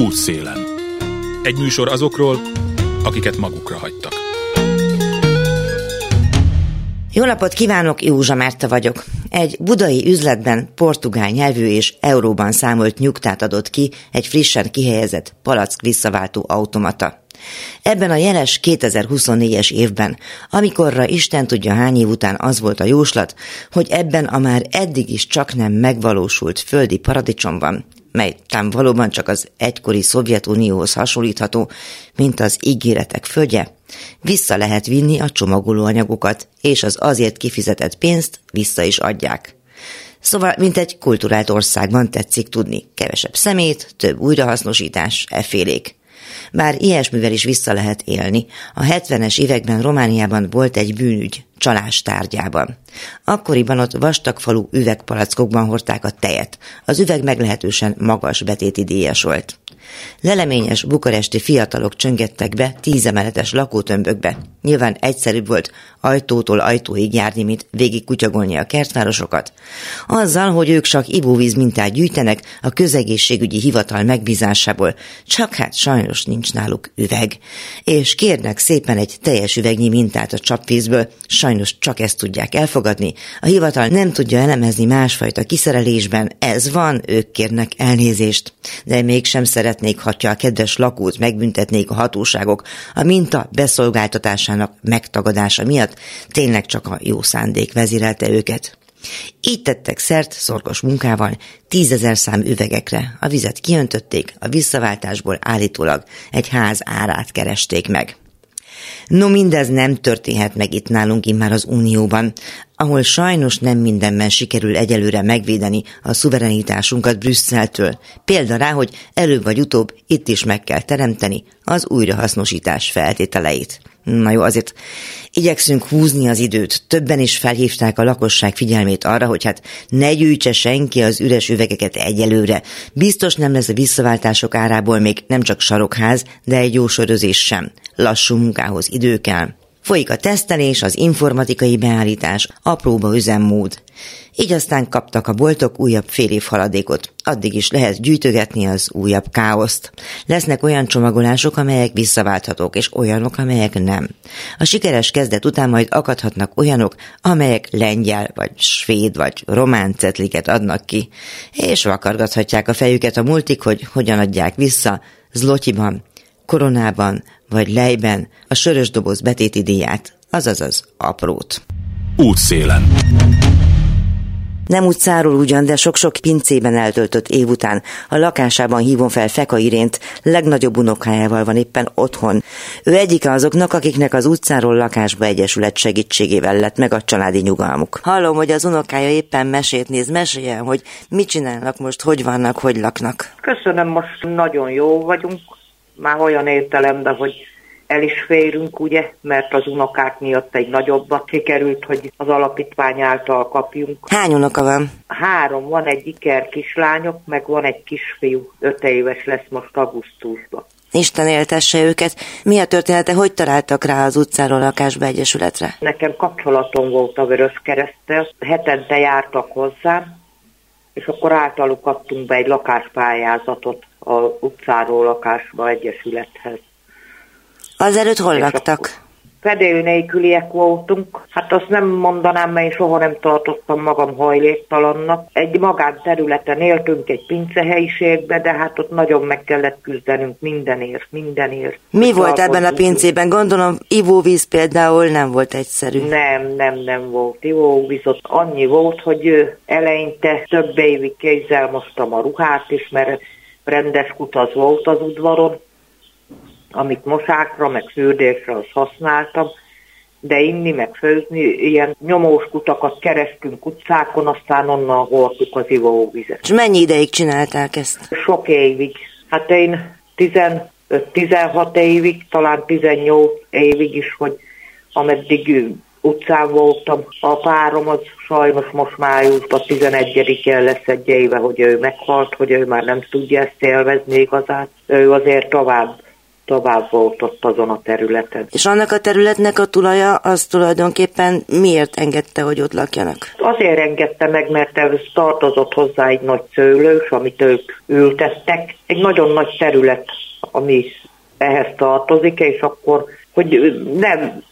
Útszélen. Egy műsor azokról, akiket magukra hagytak. Jó napot kívánok, Józsa Márta vagyok. Egy budai üzletben portugál nyelvű és euróban számolt nyugtát adott ki egy frissen kihelyezett palack visszaváltó automata. Ebben a jeles 2024-es évben, amikorra Isten tudja hány év után az volt a jóslat, hogy ebben a már eddig is csak nem megvalósult földi paradicsomban mely tám valóban csak az egykori Szovjetunióhoz hasonlítható, mint az ígéretek földje, vissza lehet vinni a csomagolóanyagokat, és az azért kifizetett pénzt vissza is adják. Szóval, mint egy kulturált országban tetszik tudni, kevesebb szemét, több újrahasznosítás, efélék. Bár ilyesmivel is vissza lehet élni, a 70-es években Romániában volt egy bűnügy, csalás tárgyában. Akkoriban ott vastagfalú üvegpalackokban hordták a tejet. Az üveg meglehetősen magas betéti díjas volt. Leleményes bukaresti fiatalok csöngettek be tízemeletes lakótömbökbe. Nyilván egyszerűbb volt ajtótól ajtóig járni, mint végig kutyagolni a kertvárosokat. Azzal, hogy ők csak ivóvíz mintát gyűjtenek a közegészségügyi hivatal megbízásából, csak hát sajnos nincs náluk üveg. És kérnek szépen egy teljes üvegnyi mintát a csapvízből, sajnos csak ezt tudják elfogadni. A hivatal nem tudja elemezni másfajta kiszerelésben, ez van, ők kérnek elnézést. De mégsem szeretnék, ha a kedves lakót megbüntetnék a hatóságok a minta beszolgáltatásának megtagadása miatt, tényleg csak a jó szándék vezérelte őket. Így tettek szert szorgos munkával tízezer szám üvegekre. A vizet kiöntötték, a visszaváltásból állítólag egy ház árát keresték meg. No mindez nem történhet meg itt nálunk immár az Unióban, ahol sajnos nem mindenben sikerül egyelőre megvédeni a szuverenitásunkat Brüsszeltől. Példa rá, hogy előbb vagy utóbb itt is meg kell teremteni az újrahasznosítás feltételeit. Na jó, azért igyekszünk húzni az időt. Többen is felhívták a lakosság figyelmét arra, hogy hát ne gyűjtse senki az üres üvegeket egyelőre. Biztos nem lesz a visszaváltások árából még nem csak sarokház, de egy jó sörözés sem. Lassú munkához idő kell. Folyik a tesztelés, az informatikai beállítás, a üzemmód. Így aztán kaptak a boltok újabb fél év haladékot. Addig is lehet gyűjtögetni az újabb káoszt. Lesznek olyan csomagolások, amelyek visszaválthatók, és olyanok, amelyek nem. A sikeres kezdet után majd akadhatnak olyanok, amelyek lengyel, vagy svéd, vagy román cetliket adnak ki, és vakargathatják a fejüket a multik, hogy hogyan adják vissza, zlotyiban, koronában, vagy lejben a sörös doboz betéti díját, azaz az aprót. Útszélen. Nem utcáról ugyan, de sok-sok pincében eltöltött év után a lakásában hívom fel Feka Irént, legnagyobb unokájával van éppen otthon. Ő egyike azoknak, akiknek az utcáról lakásba egyesület segítségével lett meg a családi nyugalmuk. Hallom, hogy az unokája éppen mesét néz, meséljen, hogy mit csinálnak most, hogy vannak, hogy laknak. Köszönöm, most nagyon jó vagyunk, már olyan értelemben, hogy el is férünk, ugye, mert az unokák miatt egy nagyobbat sikerült, hogy az alapítvány által kapjunk. Hány unoka van? Három, van egy iker kislányok, meg van egy kisfiú, öt éves lesz most augusztusban. Isten éltesse őket. Mi a története, hogy találtak rá az utcáról lakásba egyesületre? Nekem kapcsolatom volt a Vöröskeresztel, hetente jártak hozzám, és akkor általuk adtunk be egy lakáspályázatot a utcáról lakásba egyesülethez. Azelőtt hol laktak? Fedél nélküliek voltunk. Hát azt nem mondanám, mert én soha nem tartottam magam hajléktalannak. Egy magánterületen éltünk egy pincehelyiségbe, de hát ott nagyon meg kellett küzdenünk mindenért, mindenért. Mi volt ebben a pincében? Gondolom ivóvíz például nem volt egyszerű. Nem, nem, nem volt ivóvíz. Ott annyi volt, hogy eleinte több évig kézzel mostam a ruhát is, mert rendes kutaz volt az udvaron, amit mosákra, meg fürdésre az használtam, de inni, meg főzni, ilyen nyomós kutakat kerestünk utcákon, aztán onnan hordtuk az ivóvizet. És mennyi ideig csinálták ezt? Sok évig. Hát én 15-16 évig, talán 18 évig is, hogy ameddig utcán voltam. A párom az sajnos most májusban 11 lesz egy éve, hogy ő meghalt, hogy ő már nem tudja ezt élvezni igazán. Ő azért tovább tovább volt ott azon a területen. És annak a területnek a tulaja az tulajdonképpen miért engedte, hogy ott lakjanak? Azért engedte meg, mert ez tartozott hozzá egy nagy szőlős, amit ők ültettek. Egy nagyon nagy terület, ami ehhez tartozik, és akkor, hogy nem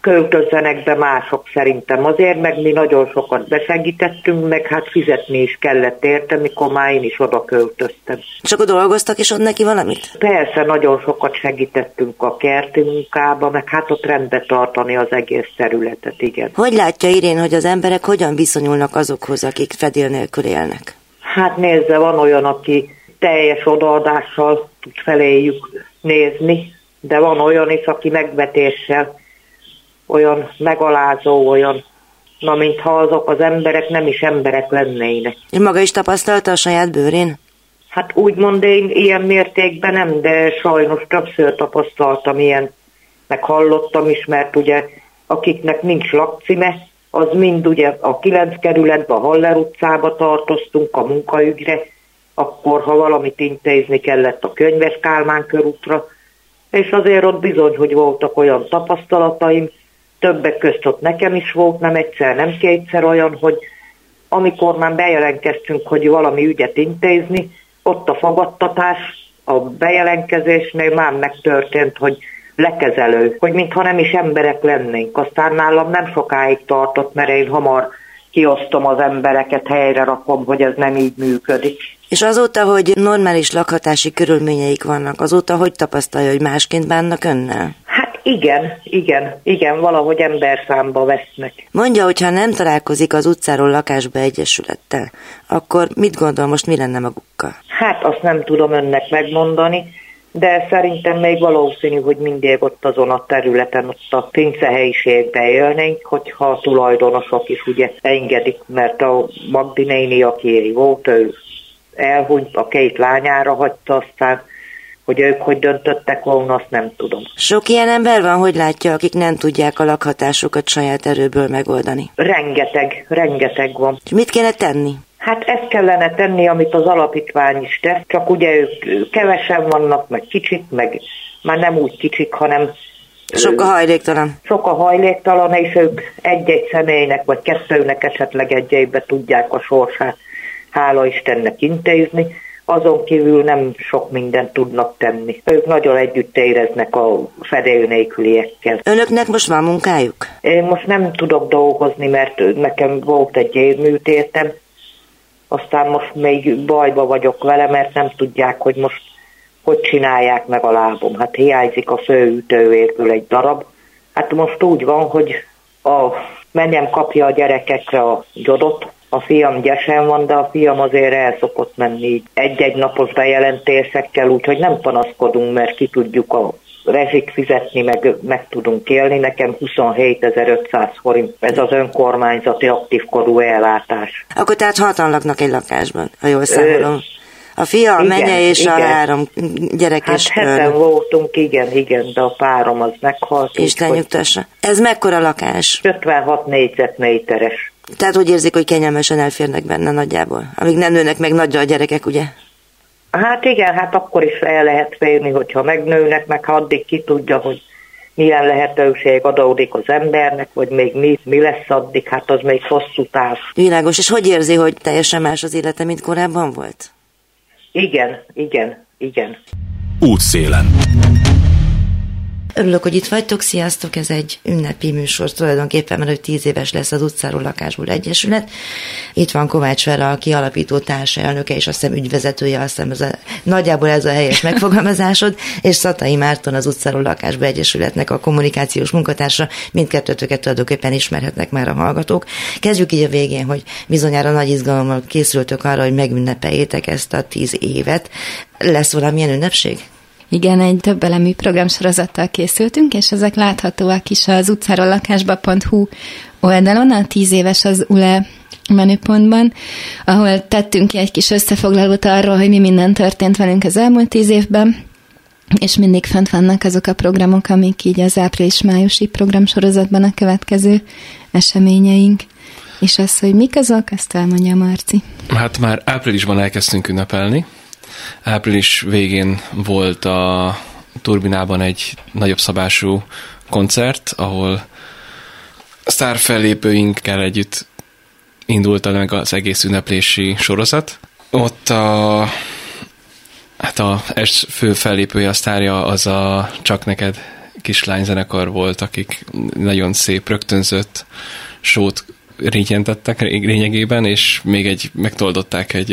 költözzenek be mások szerintem azért, meg mi nagyon sokat besegítettünk, meg hát fizetni is kellett érte, mikor már én is oda költöztem. És akkor dolgoztak és ott neki valamit? Persze, nagyon sokat segítettünk a kerti munkába, meg hát ott rendbe tartani az egész területet, igen. Hogy látja Irén, hogy az emberek hogyan viszonyulnak azokhoz, akik fedél nélkül élnek? Hát nézze, van olyan, aki teljes odaadással tud feléjük nézni, de van olyan is, aki megvetéssel olyan megalázó, olyan, na mintha azok az emberek nem is emberek lennének. És maga is tapasztalta a saját bőrén? Hát úgymond én ilyen mértékben nem, de sajnos többször tapasztaltam ilyen, meg hallottam is, mert ugye akiknek nincs lakcíme, az mind ugye a 9 kerületben, a Haller utcába tartoztunk a munkaügyre, akkor ha valamit intézni kellett a könyves Kálmán körútra, és azért ott bizony, hogy voltak olyan tapasztalataim, többek közt ott nekem is volt, nem egyszer, nem kétszer olyan, hogy amikor már bejelentkeztünk, hogy valami ügyet intézni, ott a fogadtatás, a bejelentkezésnél már megtörtént, hogy lekezelő, hogy mintha nem is emberek lennénk. Aztán nálam nem sokáig tartott, mert én hamar kiosztom az embereket, helyre rakom, hogy ez nem így működik. És azóta, hogy normális lakhatási körülményeik vannak, azóta hogy tapasztalja, hogy másként bánnak önnel? Igen, igen, igen, valahogy emberszámba vesznek. Mondja, hogy ha nem találkozik az utcáról lakásba egyesülettel, akkor mit gondol most, mi lenne magukkal? Hát azt nem tudom önnek megmondani, de szerintem még valószínű, hogy mindig ott azon a területen, ott a pince helyiségben élnénk, hogyha a tulajdonosok is ugye engedik, mert a Magdi néni, aki volt, ő elhunyt, a két lányára hagyta, aztán hogy ők hogy döntöttek volna, azt nem tudom. Sok ilyen ember van, hogy látja, akik nem tudják a lakhatásukat saját erőből megoldani? Rengeteg, rengeteg van. És mit kéne tenni? Hát ezt kellene tenni, amit az alapítvány is tesz, csak ugye ők kevesen vannak, meg kicsit, meg már nem úgy kicsik, hanem sok a hajléktalan. Sok a hajléktalan, és ők egy-egy személynek, vagy kettőnek esetleg egy tudják a sorsát, hála Istennek intézni azon kívül nem sok mindent tudnak tenni. Ők nagyon együtt éreznek a fedél nélküliekkel. Önöknek most van munkájuk? Én most nem tudok dolgozni, mert nekem volt egy évműtétem, aztán most még bajba vagyok vele, mert nem tudják, hogy most hogy csinálják meg a lábom. Hát hiányzik a főütővérből egy darab. Hát most úgy van, hogy a menyem kapja a gyerekekre a gyodot, a fiam gyesen van, de a fiam azért el szokott menni egy-egy napos bejelentésekkel, úgyhogy nem panaszkodunk, mert ki tudjuk a rezsit fizetni, meg, meg tudunk élni. Nekem 27.500 forint, ez az önkormányzati aktívkorú ellátás. Akkor tehát hatan laknak egy lakásban, ha jól számolom. A fia, a menye és igen. a három gyerek hát is. heten voltunk, igen, igen, de a párom az meghalt. Isten nyugtassa. Ez mekkora lakás? 56 négyzetméteres. Tehát úgy érzik, hogy kényelmesen elférnek benne nagyjából, amíg nem nőnek meg nagyra a gyerekek, ugye? Hát igen, hát akkor is el lehet férni, hogyha megnőnek, meg ha addig ki tudja, hogy milyen lehetőség adódik az embernek, vagy még mi, mi lesz addig, hát az még hosszú táv. Világos, és hogy érzi, hogy teljesen más az élete, mint korábban volt? Igen, igen, igen. Útszélen. Örülök, hogy itt vagytok, sziasztok, ez egy ünnepi műsor tulajdonképpen, mert hogy tíz éves lesz az utcáról lakásból egyesület. Itt van Kovács Vera, aki alapító társelnöke, és azt hiszem ügyvezetője, azt hiszem ez a, nagyjából ez a helyes megfogalmazásod, és Szatai Márton az utcáról lakásból egyesületnek a kommunikációs munkatársa, mindkettőtöket tulajdonképpen ismerhetnek már a hallgatók. Kezdjük így a végén, hogy bizonyára nagy izgalommal készültök arra, hogy megünnepeljétek ezt a tíz évet. Lesz valamilyen ünnepség? Igen, egy több elemű programsorozattal készültünk, és ezek láthatóak is az utcáról lakásba.hu oldalon, a tíz éves az ULE menüpontban, ahol tettünk ki egy kis összefoglalót arról, hogy mi minden történt velünk az elmúlt tíz évben, és mindig fent vannak azok a programok, amik így az április-májusi programsorozatban a következő eseményeink. És az, hogy mik azok, azt elmondja Marci. Hát már áprilisban elkezdtünk ünnepelni, Április végén volt a turbinában egy nagyobb szabású koncert, ahol sztár fellépőinkkel együtt indult meg az egész ünneplési sorozat. Ott a Hát a es fő fellépője, a sztárja az a Csak neked kislány zenekar volt, akik nagyon szép, rögtönzött sót rítjentettek lényegében, és még egy, megtoldották egy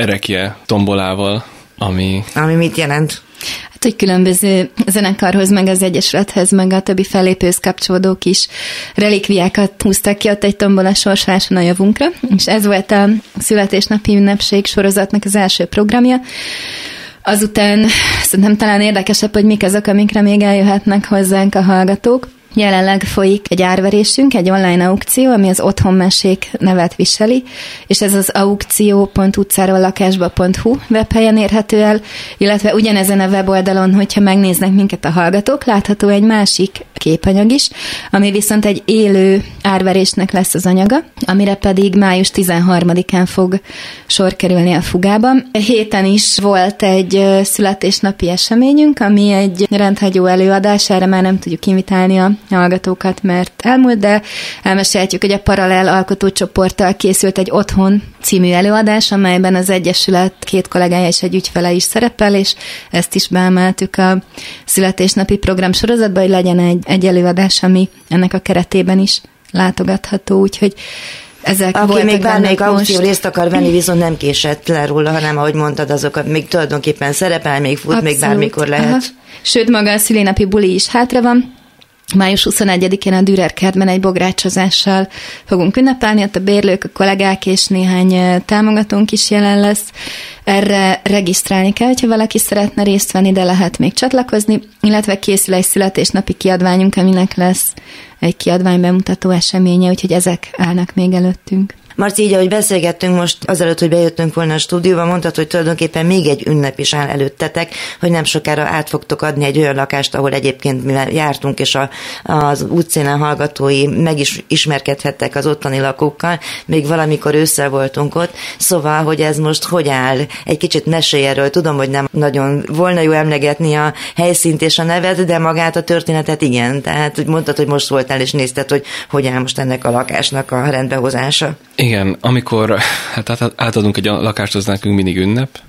erekje tombolával, ami... Ami mit jelent? Hát, hogy különböző zenekarhoz, meg az Egyesülethez, meg a többi fellépőhöz kapcsolódók is relikviákat húztak ki ott egy tombola sorsáson a javunkra, és ez volt a születésnapi ünnepség sorozatnak az első programja. Azután szerintem talán érdekesebb, hogy mik azok, amikre még eljöhetnek hozzánk a hallgatók. Jelenleg folyik egy árverésünk, egy online aukció, ami az otthonmesék nevet viseli, és ez az aukció.utcárollakásba.hu webhelyen érhető el, illetve ugyanezen a weboldalon, hogyha megnéznek minket a hallgatók, látható egy másik képanyag is, ami viszont egy élő árverésnek lesz az anyaga, amire pedig május 13-án fog sor kerülni a fugában. A héten is volt egy születésnapi eseményünk, ami egy rendhagyó előadás, erre már nem tudjuk invitálni a hallgatókat, mert elmúlt, de elmesélhetjük, hogy a Paralel alkotócsoporttal készült egy Otthon című előadás, amelyben az Egyesület két kollégája és egy ügyfele is szerepel, és ezt is beemeltük a születésnapi program sorozatba, hogy legyen egy, egy előadás, ami ennek a keretében is látogatható, úgyhogy ezek Aki még bármelyik aukció részt akar venni, viszont nem késett le róla, hanem ahogy mondtad, azokat még tulajdonképpen szerepel, még fut, Abszolút. még bármikor lehet. Aha. Sőt, maga a szülénapi buli is hátra van, Május 21-én a Dürer kertben egy bográcsozással fogunk ünnepelni, ott a bérlők, a kollégák és néhány támogatónk is jelen lesz. Erre regisztrálni kell, hogyha valaki szeretne részt venni, de lehet még csatlakozni, illetve készül egy születésnapi kiadványunk, aminek lesz egy kiadvány bemutató eseménye, úgyhogy ezek állnak még előttünk. Marci, így ahogy beszélgettünk most, azelőtt, hogy bejöttünk volna a stúdióba, mondtad, hogy tulajdonképpen még egy ünnep is áll előttetek, hogy nem sokára át fogtok adni egy olyan lakást, ahol egyébként mivel jártunk, és a, az útszínen hallgatói meg is ismerkedhettek az ottani lakókkal, még valamikor ősszel voltunk ott, szóval, hogy ez most hogy áll? Egy kicsit mesélj erről, tudom, hogy nem nagyon volna jó emlegetni a helyszínt és a nevet, de magát a történetet igen. Tehát mondtad, hogy most voltál és nézted, hogy hogy áll most ennek a lakásnak a rendbehozása. Igen, amikor hát átadunk egy lakást, az nekünk mindig ünnep,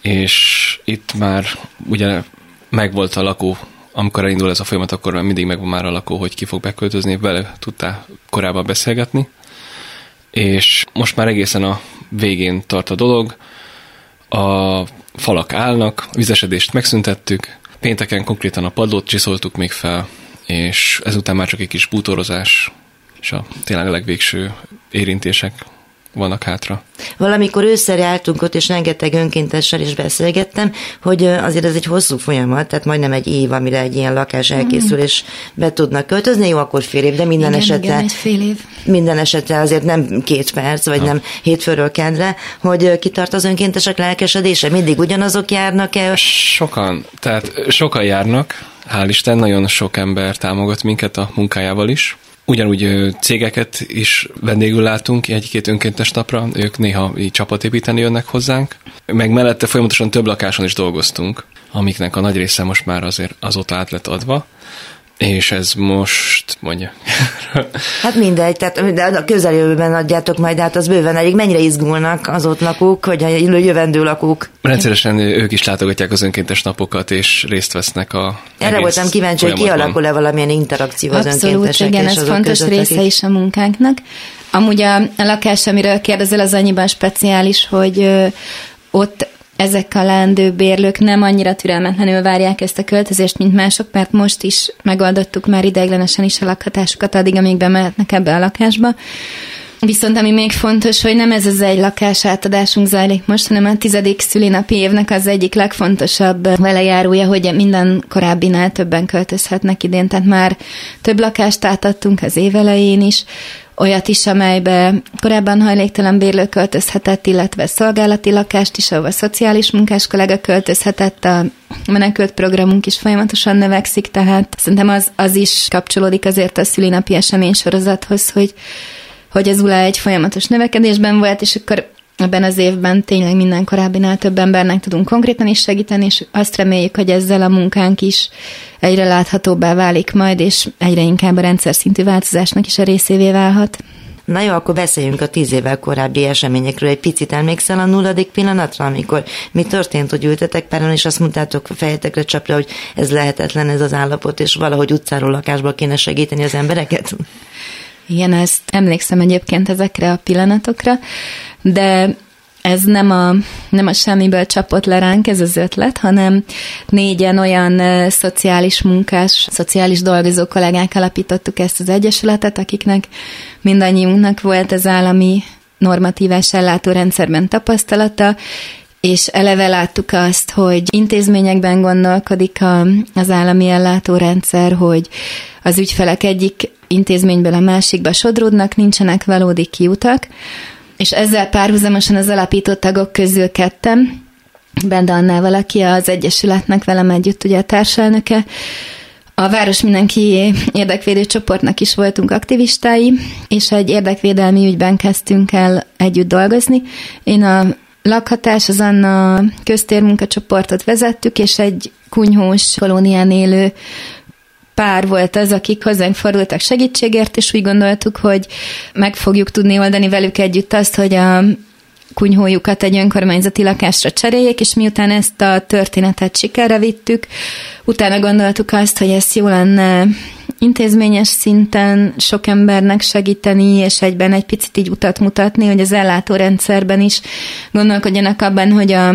és itt már ugye megvolt a lakó, amikor elindul ez a folyamat, akkor már mindig megvan már a lakó, hogy ki fog beköltözni, vele tudtál korábban beszélgetni, és most már egészen a végén tart a dolog, a falak állnak, a vizesedést megszüntettük, pénteken konkrétan a padlót csiszoltuk még fel, és ezután már csak egy kis bútorozás, és a tényleg legvégső érintések vannak hátra. Valamikor ősszel jártunk ott, és rengeteg önkéntessel is beszélgettem, hogy azért ez egy hosszú folyamat, tehát majdnem egy év, amire egy ilyen lakás elkészül, és be tudnak költözni, jó, akkor fél év, de minden igen, esetre igen, egy fél év. minden esetre azért nem két perc, vagy ha. nem hétfőről kedre, hogy kitart az önkéntesek lelkesedése, mindig ugyanazok járnak-e? Sokan, tehát sokan járnak, hál' Isten, nagyon sok ember támogat minket a munkájával is. Ugyanúgy cégeket is vendégül látunk egy-két önkéntes napra, ők néha így csapatépíteni jönnek hozzánk, meg mellette folyamatosan több lakáson is dolgoztunk, amiknek a nagy része most már azért azóta át lett adva, és ez most mondja. hát mindegy, tehát de a közeljövőben adjátok majd át, az bőven elég. Mennyire izgulnak az ott lakók, hogy a jövendő lakók? Rendszeresen ők is látogatják az önkéntes napokat, és részt vesznek a Erre voltam kíváncsi, hogy kialakul-e valamilyen interakció az Abszolút, önkéntesek igen, ez fontos része is a munkánknak. Amúgy a, a lakás, amiről kérdezel, az annyiban speciális, hogy ö, ott ezek a leendő bérlők nem annyira türelmetlenül várják ezt a költözést, mint mások, mert most is megoldottuk már ideiglenesen is a lakhatásukat addig, amíg bemehetnek ebbe a lakásba. Viszont ami még fontos, hogy nem ez az egy lakás átadásunk zajlik most, hanem a tizedik szülinapi évnek az egyik legfontosabb velejárója, hogy minden korábbinál többen költözhetnek idén, tehát már több lakást átadtunk az évelején is, olyat is, amelybe korábban hajléktalan bérlő költözhetett, illetve szolgálati lakást is, ahol a szociális munkás kollega költözhetett, a menekült programunk is folyamatosan növekszik, tehát szerintem az, az is kapcsolódik azért a szülinapi esemény sorozathoz, hogy, hogy az ULA egy folyamatos növekedésben volt, és akkor ebben az évben tényleg minden korábbinál több embernek tudunk konkrétan is segíteni, és azt reméljük, hogy ezzel a munkánk is egyre láthatóbbá válik majd, és egyre inkább a rendszer szintű változásnak is a részévé válhat. Na jó, akkor beszéljünk a tíz évvel korábbi eseményekről. Egy picit emlékszel a nulladik pillanatra, amikor mi történt, hogy ültetek páran, és azt mondtátok fejetekre csapra, hogy ez lehetetlen ez az állapot, és valahogy utcáról lakásba kéne segíteni az embereket? Igen, ezt emlékszem egyébként ezekre a pillanatokra, de ez nem a, nem a semmiből csapott le ránk ez az ötlet, hanem négyen olyan szociális munkás, szociális dolgozó kollégák alapítottuk ezt az egyesületet, akiknek mindannyiunknak volt az állami normatívás ellátórendszerben tapasztalata, és eleve láttuk azt, hogy intézményekben gondolkodik a, az állami ellátórendszer, hogy az ügyfelek egyik intézményből a másikba sodródnak, nincsenek valódi kiutak, és ezzel párhuzamosan az alapított tagok közül kettem, Bende Annával, aki az Egyesületnek velem együtt ugye a társelnöke, a Város Mindenki érdekvédő csoportnak is voltunk aktivistái, és egy érdekvédelmi ügyben kezdtünk el együtt dolgozni. Én a lakhatás, az Anna köztérmunkacsoportot vezettük, és egy kunyhós kolónián élő pár volt az, akik hozzánk fordultak segítségért, és úgy gondoltuk, hogy meg fogjuk tudni oldani velük együtt azt, hogy a kunyhójukat egy önkormányzati lakásra cseréljék, és miután ezt a történetet sikerre vittük, utána gondoltuk azt, hogy ez jó lenne intézményes szinten sok embernek segíteni, és egyben egy picit így utat mutatni, hogy az ellátórendszerben is gondolkodjanak abban, hogy a,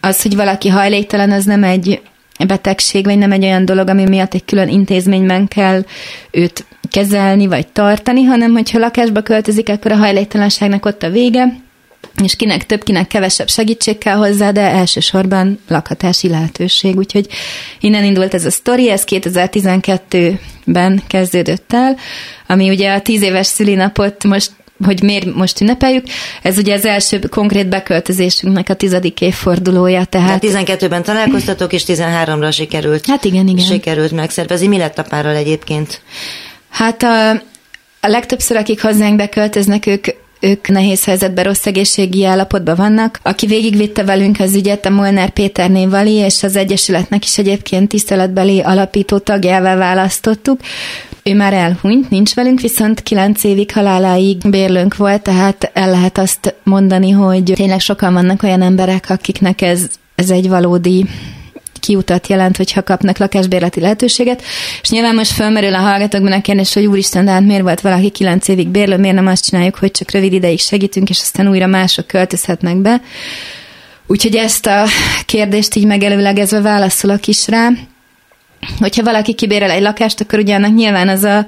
az, hogy valaki hajléktalan, az nem egy betegség, vagy nem egy olyan dolog, ami miatt egy külön intézményben kell őt kezelni, vagy tartani, hanem hogyha lakásba költözik, akkor a hajléktalanságnak ott a vége, és kinek több, kinek kevesebb segítség kell hozzá, de elsősorban lakhatási lehetőség. Úgyhogy innen indult ez a sztori, ez 2012-ben kezdődött el, ami ugye a tíz éves szülinapot most hogy miért most ünnepeljük. Ez ugye az első konkrét beköltözésünknek a tizedik évfordulója. Tehát... De 12-ben találkoztatok, és 13-ra sikerült, hát igen, igen. sikerült megszervezni. Mi lett a párral egyébként? Hát a, a legtöbbször, akik hozzánk beköltöznek, ők ők nehéz helyzetben, rossz egészségi állapotban vannak. Aki végigvitte velünk az ügyet, a Molnár Péter Vali, és az Egyesületnek is egyébként tiszteletbeli alapító tagjává választottuk. Ő már elhunyt, nincs velünk, viszont kilenc évig haláláig bérlőnk volt, tehát el lehet azt mondani, hogy tényleg sokan vannak olyan emberek, akiknek ez, ez egy valódi kiutat jelent, hogyha kapnak lakásbérleti lehetőséget. És nyilván most felmerül a hallgatókban a kérdés, hogy úristen, de hát miért volt valaki kilenc évig bérlő, miért nem azt csináljuk, hogy csak rövid ideig segítünk, és aztán újra mások költözhetnek be. Úgyhogy ezt a kérdést így megelőlegezve válaszolok is rá. Hogyha valaki kibérel egy lakást, akkor ugye annak nyilván az a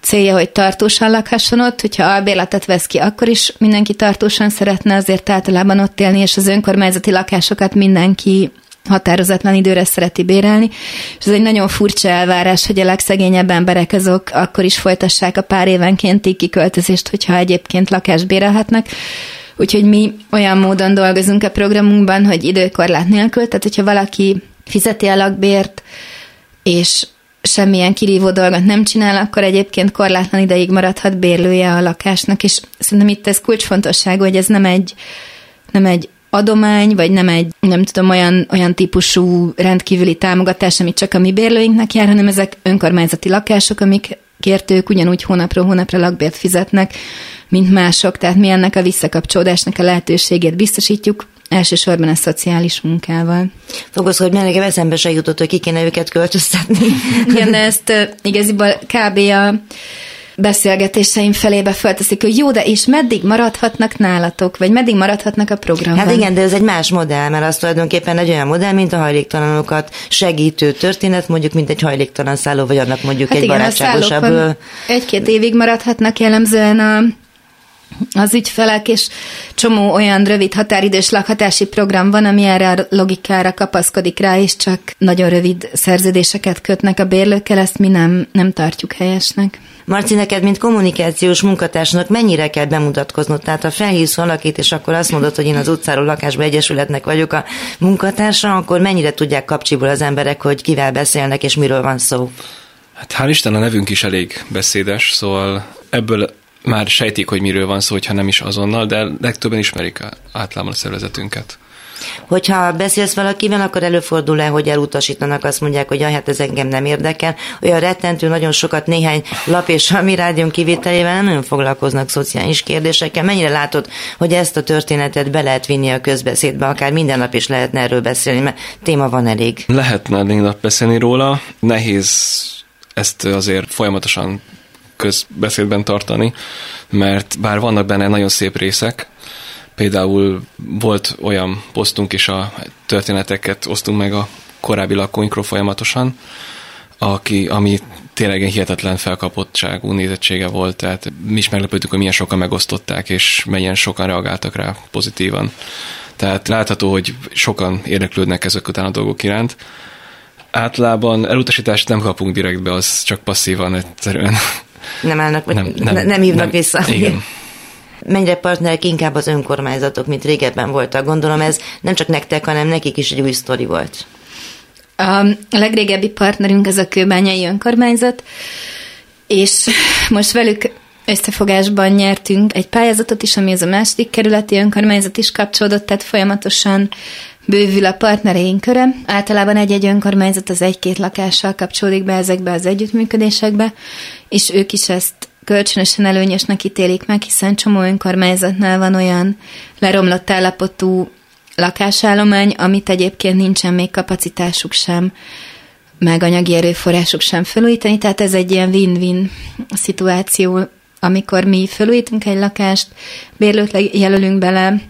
célja, hogy tartósan lakhasson ott, hogyha albérletet vesz ki, akkor is mindenki tartósan szeretne azért általában ott élni, és az önkormányzati lakásokat mindenki határozatlan időre szereti bérelni, és ez egy nagyon furcsa elvárás, hogy a legszegényebb emberek azok akkor is folytassák a pár évenkénti kiköltözést, hogyha egyébként lakást bérelhetnek. Úgyhogy mi olyan módon dolgozunk a programunkban, hogy időkorlát nélkül, tehát hogyha valaki fizeti a lakbért, és semmilyen kirívó dolgot nem csinál, akkor egyébként korlátlan ideig maradhat bérlője a lakásnak, és szerintem itt ez kulcsfontosságú, hogy ez nem egy, nem egy adomány, vagy nem egy, nem tudom, olyan, olyan típusú rendkívüli támogatás, amit csak a mi bérlőinknek jár, hanem ezek önkormányzati lakások, amik kértők ugyanúgy hónapról hónapra lakbért fizetnek, mint mások, tehát mi ennek a visszakapcsolódásnak a lehetőségét biztosítjuk, elsősorban a szociális munkával. Fogod, hogy nekem eszembe se jutott, hogy ki kéne őket költöztetni. Igen, de ezt uh, igaziból kb. a beszélgetéseim felébe felteszik, hogy jó, de és meddig maradhatnak nálatok, vagy meddig maradhatnak a programban? Hát igen, de ez egy más modell, mert az tulajdonképpen egy olyan modell, mint a hajléktalanokat segítő történet, mondjuk, mint egy hajléktalan szálló, vagy annak mondjuk hát egy igen, barátságosabb... Egy-két évig maradhatnak jellemzően a az ügyfelek, és csomó olyan rövid határidős lakhatási program van, ami erre a logikára kapaszkodik rá, és csak nagyon rövid szerződéseket kötnek a bérlőkkel, ezt mi nem, nem tartjuk helyesnek. Marci, neked, mint kommunikációs munkatársnak mennyire kell bemutatkoznod? Tehát ha felhívsz valakit, és akkor azt mondod, hogy én az utcáról lakásba egyesületnek vagyok a munkatársa, akkor mennyire tudják kapcsiból az emberek, hogy kivel beszélnek, és miről van szó? Hát hál' Isten a nevünk is elég beszédes, szóval ebből már sejtik, hogy miről van szó, hogyha nem is azonnal, de legtöbben ismerik általában a szervezetünket. Hogyha beszélsz valakivel, akkor előfordul-e, hogy elutasítanak, azt mondják, hogy hát ez engem nem érdekel. Olyan rettentő, nagyon sokat néhány lap és a mi rádión kivételével nem nagyon foglalkoznak szociális kérdésekkel. Mennyire látod, hogy ezt a történetet be lehet vinni a közbeszédbe, akár minden nap is lehetne erről beszélni, mert téma van elég. Lehetne minden nap beszélni róla. Nehéz ezt azért folyamatosan közbeszédben tartani, mert bár vannak benne nagyon szép részek, Például volt olyan posztunk is, a történeteket osztunk meg a korábbi lakóinkról folyamatosan, aki, ami tényleg egy hihetetlen felkapottságú nézettsége volt, tehát mi is meglepődtük, hogy milyen sokan megosztották, és mennyien sokan reagáltak rá pozitívan. Tehát látható, hogy sokan érdeklődnek ezek után a dolgok iránt. Általában elutasítást nem kapunk direktbe, az csak passzívan egyszerűen. Nem állnak, nem, nem, nem hívnak nem, vissza. Igen mennyire partnerek inkább az önkormányzatok, mint régebben voltak. Gondolom ez nem csak nektek, hanem nekik is egy új sztori volt. A legrégebbi partnerünk ez a kőbányai önkormányzat, és most velük összefogásban nyertünk egy pályázatot is, ami az a második kerületi önkormányzat is kapcsolódott, tehát folyamatosan bővül a partnereink köre. Általában egy-egy önkormányzat az egy-két lakással kapcsolódik be ezekbe az együttműködésekbe, és ők is ezt kölcsönösen előnyösnek ítélik meg, hiszen csomó önkormányzatnál van olyan leromlott állapotú lakásállomány, amit egyébként nincsen még kapacitásuk sem, meg anyagi erőforrásuk sem felújítani, tehát ez egy ilyen win-win szituáció, amikor mi felújítunk egy lakást, bérlőt jelölünk bele,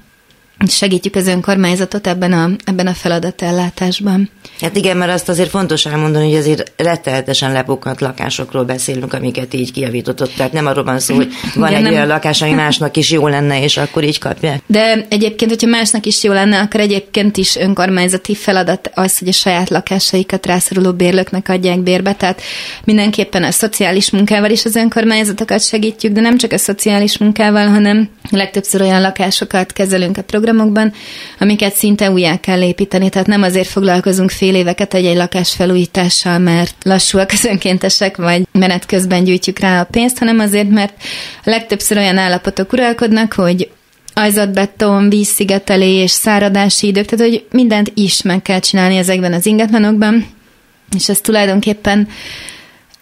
segítjük az önkormányzatot ebben a, ebben a feladatellátásban. Hát igen, mert azt azért fontos elmondani, hogy azért rettelhetesen lepukkant lakásokról beszélünk, amiket így kijavított. Tehát nem arról van szó, hogy van igen, egy nem... olyan lakás, ami másnak is jó lenne, és akkor így kapja. De egyébként, hogyha másnak is jó lenne, akkor egyébként is önkormányzati feladat az, hogy a saját lakásaikat rászoruló bérlőknek adják bérbe. Tehát mindenképpen a szociális munkával is az önkormányzatokat segítjük, de nem csak a szociális munkával, hanem legtöbbször olyan lakásokat kezelünk a program programokban, amiket szinte újjá kell építeni, tehát nem azért foglalkozunk fél éveket egy-egy lakás felújítással, mert lassúak az önkéntesek, vagy menet közben gyűjtjük rá a pénzt, hanem azért, mert a legtöbbször olyan állapotok uralkodnak, hogy ajzatbeton, vízszigetelés, száradási idők, tehát hogy mindent is meg kell csinálni ezekben az ingatlanokban, és ez tulajdonképpen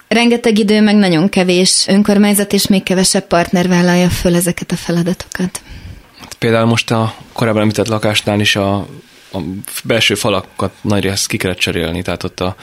rengeteg idő, meg nagyon kevés önkormányzat, és még kevesebb partner vállalja föl ezeket a feladatokat. Például most a korábban említett lakásnál is a, a belső falakat nagy részt ki kellett cserélni, tehát ott a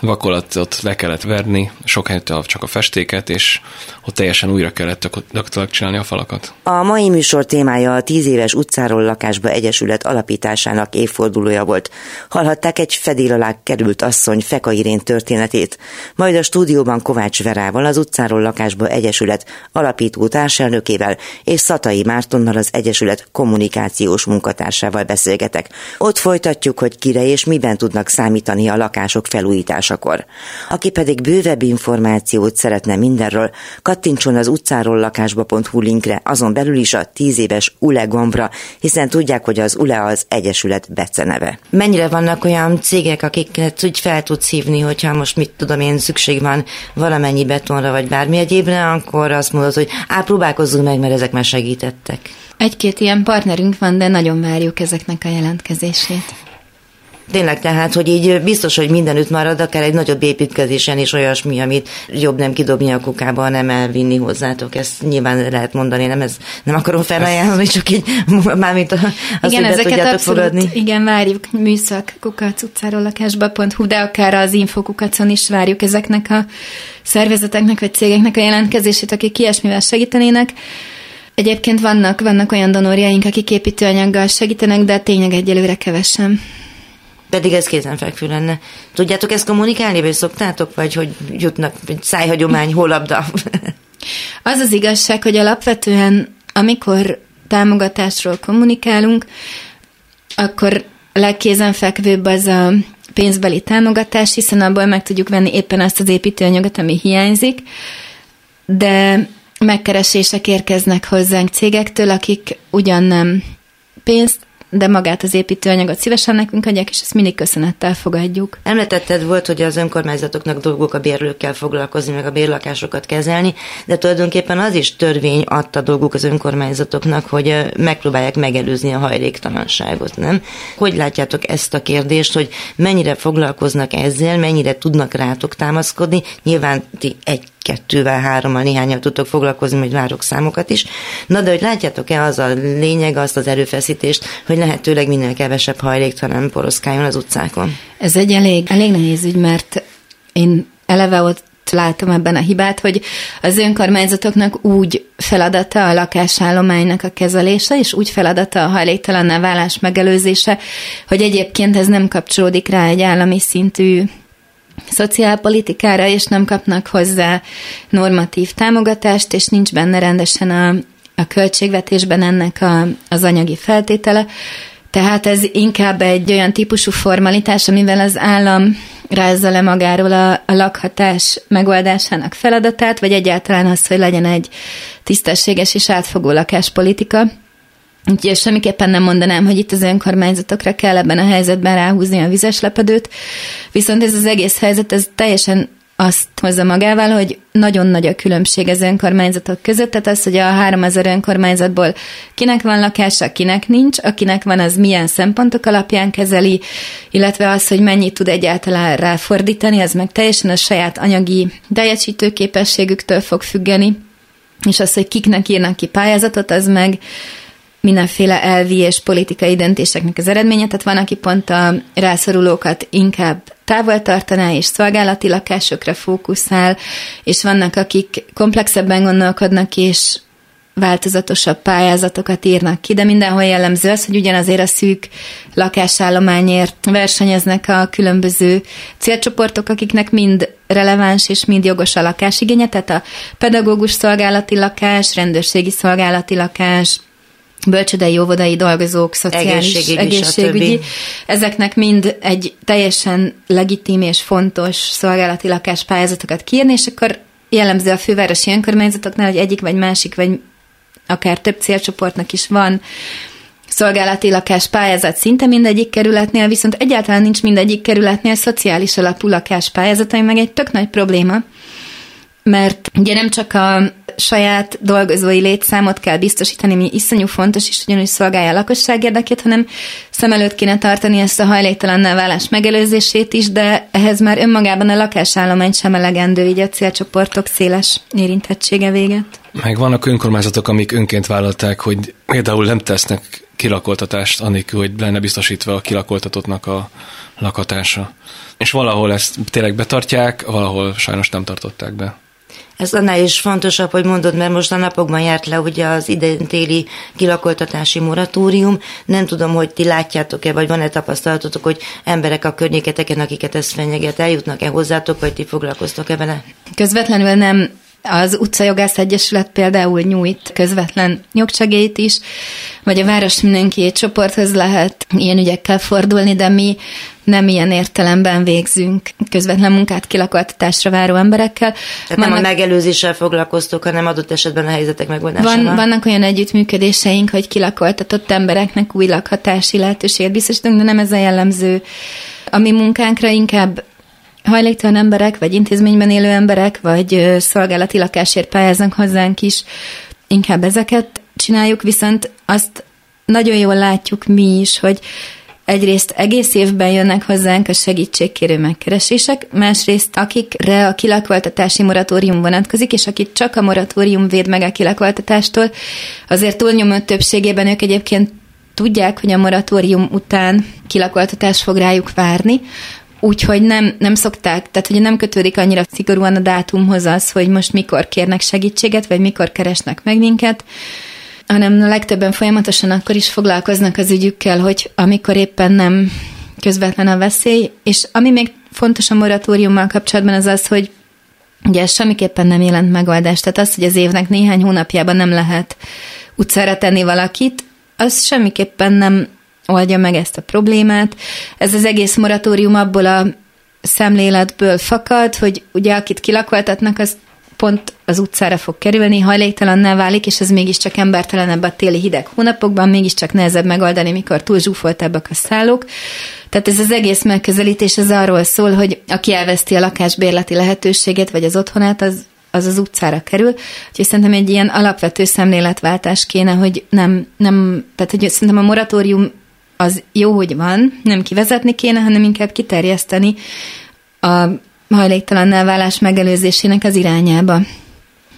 vakolatot le kellett verni, sok helyett csak a festéket, és ott teljesen újra kellett gyakorlatilag csinálni a falakat. A mai műsor témája a tíz éves utcáról lakásba egyesület alapításának évfordulója volt. Hallhatták egy fedél alá került asszony Feka Irén történetét. Majd a stúdióban Kovács Verával az utcáról lakásba egyesület alapító társelnökével és Szatai Mártonnal az egyesület kommunikációs munkatársával beszélgetek. Ott folytatjuk, hogy kire és miben tudnak számítani a lakások felújítása lakásakor. Aki pedig bővebb információt szeretne mindenről, kattintson az utcáról lakásba.hu linkre, azon belül is a tíz éves ULE gombra, hiszen tudják, hogy az ULE az Egyesület beceneve. Mennyire vannak olyan cégek, akiket úgy fel tudsz hívni, hogyha most mit tudom én, szükség van valamennyi betonra vagy bármi egyébre, akkor azt mondod, hogy á, próbálkozzunk meg, mert ezek már segítettek. Egy-két ilyen partnerünk van, de nagyon várjuk ezeknek a jelentkezését. Tényleg tehát, hogy így biztos, hogy mindenütt marad, akár egy nagyobb építkezésen is olyasmi, amit jobb nem kidobni a kukába, hanem elvinni hozzátok. Ezt nyilván lehet mondani, nem, ez, nem akarom felajánlani, csak így mármint az, igen, hogy ezeket abszolút, fogadni. Igen, várjuk műszak kukac utcáról lakásba.hu, de akár az infokukacon is várjuk ezeknek a szervezeteknek vagy cégeknek a jelentkezését, akik ilyesmivel segítenének. Egyébként vannak, vannak olyan donorjaink, akik építőanyaggal segítenek, de tényleg egyelőre kevesen. Pedig ez kézenfekvő lenne. Tudjátok ezt kommunikálni, vagy szoktátok, vagy hogy jutnak, szájhagyomány, holabda? Az az igazság, hogy alapvetően, amikor támogatásról kommunikálunk, akkor legkézenfekvőbb az a pénzbeli támogatás, hiszen abból meg tudjuk venni éppen azt az építőanyagot, ami hiányzik, de megkeresések érkeznek hozzánk cégektől, akik ugyan nem pénzt de magát az építőanyagot szívesen nekünk adják, és ezt mindig köszönettel fogadjuk. Említetted volt, hogy az önkormányzatoknak dolgok a bérlőkkel foglalkozni, meg a bérlakásokat kezelni, de tulajdonképpen az is törvény adta dolguk az önkormányzatoknak, hogy megpróbálják megelőzni a hajléktalanságot, nem? Hogy látjátok ezt a kérdést, hogy mennyire foglalkoznak ezzel, mennyire tudnak rátok támaszkodni? Nyilván ti egy kettővel, hárommal, néhányal tudtok foglalkozni, hogy várok számokat is. Na de hogy látjátok-e az a lényeg, azt az erőfeszítést, hogy lehetőleg minél kevesebb hajléktalan poroszkáljon az utcákon? Ez egy elég, elég nehéz ügy, mert én eleve ott látom ebben a hibát, hogy az önkormányzatoknak úgy feladata a lakásállománynak a kezelése, és úgy feladata a hajléktalanná válás megelőzése, hogy egyébként ez nem kapcsolódik rá egy állami szintű szociálpolitikára, és nem kapnak hozzá normatív támogatást, és nincs benne rendesen a, a költségvetésben ennek a, az anyagi feltétele. Tehát ez inkább egy olyan típusú formalitás, amivel az állam rázza le magáról a, a lakhatás megoldásának feladatát, vagy egyáltalán az, hogy legyen egy tisztességes és átfogó lakáspolitika. Úgyhogy semmiképpen nem mondanám, hogy itt az önkormányzatokra kell ebben a helyzetben ráhúzni a vizes lepedőt, viszont ez az egész helyzet, ez teljesen azt hozza magával, hogy nagyon nagy a különbség az önkormányzatok között, tehát az, hogy a 3000 önkormányzatból kinek van lakása, kinek nincs, akinek van, az milyen szempontok alapján kezeli, illetve az, hogy mennyit tud egyáltalán ráfordítani, az meg teljesen a saját anyagi teljesítő képességüktől fog függeni, és az, hogy kiknek írnak ki pályázatot, az meg mindenféle elvi és politikai döntéseknek az eredménye, tehát van, aki pont a rászorulókat inkább távol tartaná és szolgálati lakásokra fókuszál, és vannak, akik komplexebben gondolkodnak, és változatosabb pályázatokat írnak ki, de mindenhol jellemző az, hogy ugyanazért a szűk lakásállományért versenyeznek a különböző célcsoportok, akiknek mind releváns és mind jogos a lakásigénye, tehát a pedagógus szolgálati lakás, rendőrségi szolgálati lakás, bölcsödei, óvodai dolgozók, szociális egészségügyi, egészségügyi. Ezeknek mind egy teljesen legitim és fontos szolgálati lakáspályázatokat kiírni, és akkor jellemző a fővárosi önkormányzatoknál, hogy egyik vagy másik, vagy akár több célcsoportnak is van szolgálati lakás pályázat szinte mindegyik kerületnél, viszont egyáltalán nincs mindegyik kerületnél szociális alapú lakás pályázat, ami meg egy tök nagy probléma, mert ugye nem csak a saját dolgozói létszámot kell biztosítani, ami iszonyú fontos, és ugyanúgy szolgálja a lakosság érdekét, hanem szem előtt kéne tartani ezt a hajléktalanná válás megelőzését is, de ehhez már önmagában a lakásállomány sem elegendő, így a célcsoportok széles érintettsége véget. Meg vannak önkormányzatok, amik önként vállalták, hogy például nem tesznek kilakoltatást, anélkül, hogy lenne biztosítva a kilakoltatottnak a lakatása. És valahol ezt tényleg betartják, valahol sajnos nem tartották be. Ez annál is fontosabb, hogy mondod, mert most a napokban járt le ugye az idén kilakoltatási moratórium. Nem tudom, hogy ti látjátok-e, vagy van-e tapasztalatotok, hogy emberek a környéketeken, akiket ez fenyeget, eljutnak-e hozzátok, vagy ti foglalkoztok-e vele? Közvetlenül nem az Utcajogász Egyesület például nyújt közvetlen jogsegélyt is, vagy a város mindenki csoporthoz lehet ilyen ügyekkel fordulni, de mi nem ilyen értelemben végzünk közvetlen munkát kilakoltatásra váró emberekkel. Tehát vannak, nem a megelőzéssel foglalkoztok, hanem adott esetben a helyzetek megoldásával. Van, vannak olyan együttműködéseink, hogy kilakoltatott embereknek új lakhatási lehetőséget biztosítunk, de nem ez a jellemző. A mi munkánkra inkább hajléktalan emberek, vagy intézményben élő emberek, vagy szolgálati lakásért pályáznak hozzánk is, inkább ezeket csináljuk, viszont azt nagyon jól látjuk mi is, hogy egyrészt egész évben jönnek hozzánk a segítségkérő megkeresések, másrészt akikre a kilakoltatási moratórium vonatkozik, és akit csak a moratórium véd meg a kilakoltatástól, azért túlnyomó többségében ők egyébként tudják, hogy a moratórium után kilakoltatás fog rájuk várni, Úgyhogy nem, nem szokták, tehát hogy nem kötődik annyira szigorúan a dátumhoz az, hogy most mikor kérnek segítséget, vagy mikor keresnek meg minket, hanem a legtöbben folyamatosan akkor is foglalkoznak az ügyükkel, hogy amikor éppen nem közvetlen a veszély, és ami még fontos a moratóriummal kapcsolatban az az, hogy ugye ez semmiképpen nem jelent megoldást, tehát az, hogy az évnek néhány hónapjában nem lehet utcára tenni valakit, az semmiképpen nem oldja meg ezt a problémát. Ez az egész moratórium abból a szemléletből fakad, hogy ugye akit kilakoltatnak, az pont az utcára fog kerülni, hajléktalanná válik, és ez mégiscsak embertelenebb a téli hideg hónapokban, mégiscsak nehezebb megoldani, mikor túl zsúfoltabbak a szállók. Tehát ez az egész megközelítés az arról szól, hogy aki elveszti a lakásbérleti lehetőséget, vagy az otthonát, az az az utcára kerül. Úgyhogy szerintem egy ilyen alapvető szemléletváltás kéne, hogy nem, nem tehát hogy szerintem a moratórium az jó, hogy van, nem kivezetni kéne, hanem inkább kiterjeszteni a hajléktalanná válás megelőzésének az irányába.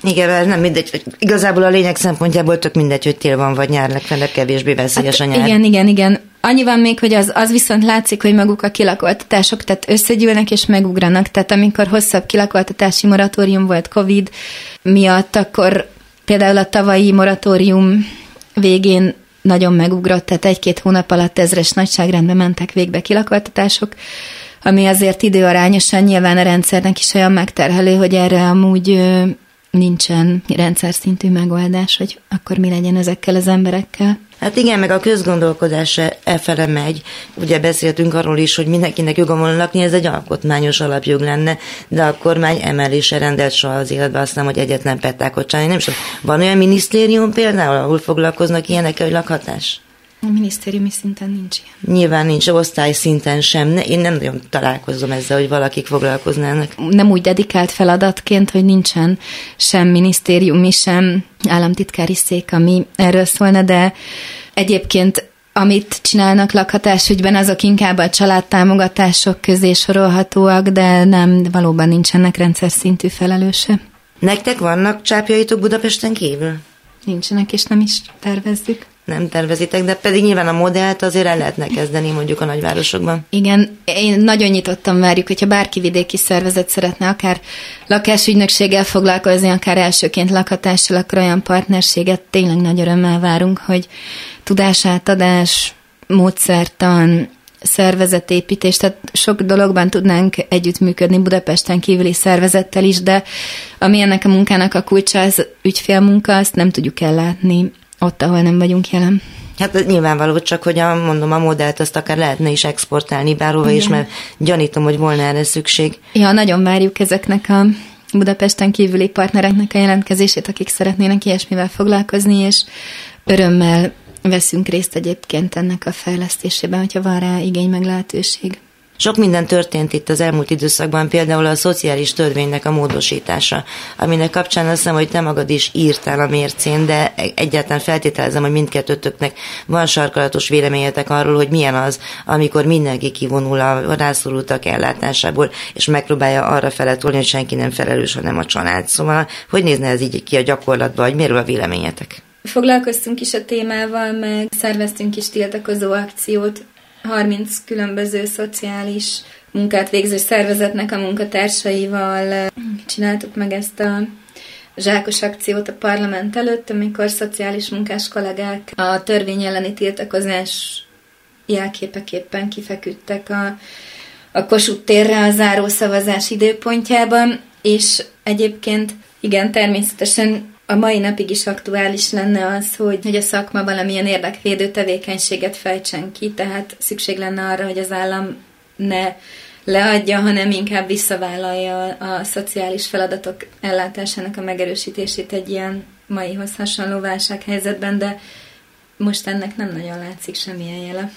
Igen, ez nem mindegy. Igazából a lényeg szempontjából tök mindegy, hogy tél van vagy nyár, legfeljebb kevésbé veszélyes hát, a nyár. Igen, igen, igen. Annyi van még, hogy az, az viszont látszik, hogy maguk a kilakoltatások, tehát összegyűlnek és megugranak. Tehát amikor hosszabb kilakoltatási moratórium volt COVID miatt, akkor például a tavalyi moratórium végén nagyon megugrott, tehát egy-két hónap alatt ezres nagyságrendben mentek végbe kilakoltatások, ami azért időarányosan nyilván a rendszernek is olyan megterhelő, hogy erre amúgy nincsen rendszer szintű megoldás, hogy akkor mi legyen ezekkel az emberekkel. Hát igen, meg a közgondolkodás e fele megy. Ugye beszéltünk arról is, hogy mindenkinek joga volna lakni, ez egy alkotmányos alapjog lenne, de a kormány emelése rendelt soha az életbe, azt nem, hogy egyetlen pettákot csinálni. Nem is van olyan minisztérium például, ahol foglalkoznak ilyenekkel, hogy lakhatás? A minisztériumi szinten nincs ilyen. Nyilván nincs, osztály szinten sem. Én nem nagyon találkozom ezzel, hogy valakik foglalkoznának. Nem úgy dedikált feladatként, hogy nincsen sem minisztériumi, sem államtitkári szék, ami erről szólna, de egyébként amit csinálnak lakhatásügyben, azok inkább a családtámogatások közé sorolhatóak, de nem, valóban nincsenek rendszer szintű felelőse. Nektek vannak csápjaitok Budapesten kívül? Nincsenek, és nem is tervezzük nem tervezitek, de pedig nyilván a modellt azért el lehetne kezdeni mondjuk a nagyvárosokban. Igen, én nagyon nyitottan várjuk, hogyha bárki vidéki szervezet szeretne akár lakásügynökséggel foglalkozni, akár elsőként lakhatással, akkor olyan partnerséget tényleg nagy örömmel várunk, hogy tudásátadás, módszertan, szervezetépítés, tehát sok dologban tudnánk együttműködni Budapesten kívüli szervezettel is, de ami ennek a munkának a kulcsa, az ügyfélmunka, azt nem tudjuk ellátni ott, ahol nem vagyunk jelen. Hát nyilvánvaló, csak hogy a, mondom, a modellt azt akár lehetne is exportálni bárhova is, mert gyanítom, hogy volna erre szükség. Ja, nagyon várjuk ezeknek a Budapesten kívüli partnereknek a jelentkezését, akik szeretnének ilyesmivel foglalkozni, és örömmel veszünk részt egyébként ennek a fejlesztésében, hogyha van rá igény meg lehetőség. Sok minden történt itt az elmúlt időszakban, például a szociális törvénynek a módosítása, aminek kapcsán azt hiszem, hogy te magad is írtál a mércén, de egyáltalán feltételezem, hogy mindkettőtöknek van sarkalatos véleményetek arról, hogy milyen az, amikor mindenki kivonul a rászorultak ellátásából, és megpróbálja arra feletolni, hogy senki nem felelős, hanem a család. Szóval, hogy nézne ez így ki a gyakorlatban, hogy miről a véleményetek? Foglalkoztunk is a témával, meg szerveztünk is tiltakozó akciót 30 különböző szociális munkát végző szervezetnek a munkatársaival csináltuk meg ezt a zsákos akciót a parlament előtt, amikor szociális munkás kollégák a törvény elleni tiltakozás jelképeképpen kifeküdtek a, a Kossuth térre a záró szavazás időpontjában, és egyébként igen, természetesen a mai napig is aktuális lenne az, hogy, hogy a szakma valamilyen érdekvédő tevékenységet fejtsen ki, tehát szükség lenne arra, hogy az állam ne leadja, hanem inkább visszavállalja a szociális feladatok ellátásának a megerősítését egy ilyen maihoz hasonló válsághelyzetben, de most ennek nem nagyon látszik semmilyen jele.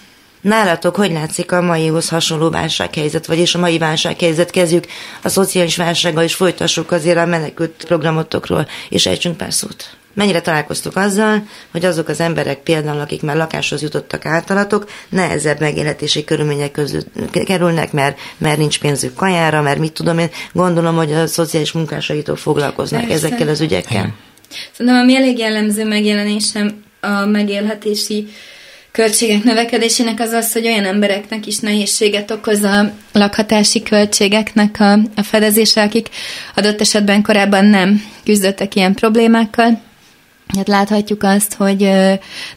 Nálatok hogy látszik a maihoz hasonló válsághelyzet, vagyis a mai válsághelyzet kezdjük a szociális válsággal, és folytassuk azért a menekült programotokról, és ejtsünk pár szót. Mennyire találkoztuk azzal, hogy azok az emberek például, akik már lakáshoz jutottak általatok, nehezebb megélhetési körülmények között kerülnek, mert, mert nincs pénzük kajára, mert mit tudom én, gondolom, hogy a szociális munkásaitól foglalkoznak Persze. ezekkel az ügyekkel. Szerintem ami elég jellemző megjelenésem a megélhetési költségek növekedésének az az, hogy olyan embereknek is nehézséget okoz a lakhatási költségeknek a, a fedezése, akik adott esetben korábban nem küzdöttek ilyen problémákkal. Hát láthatjuk azt, hogy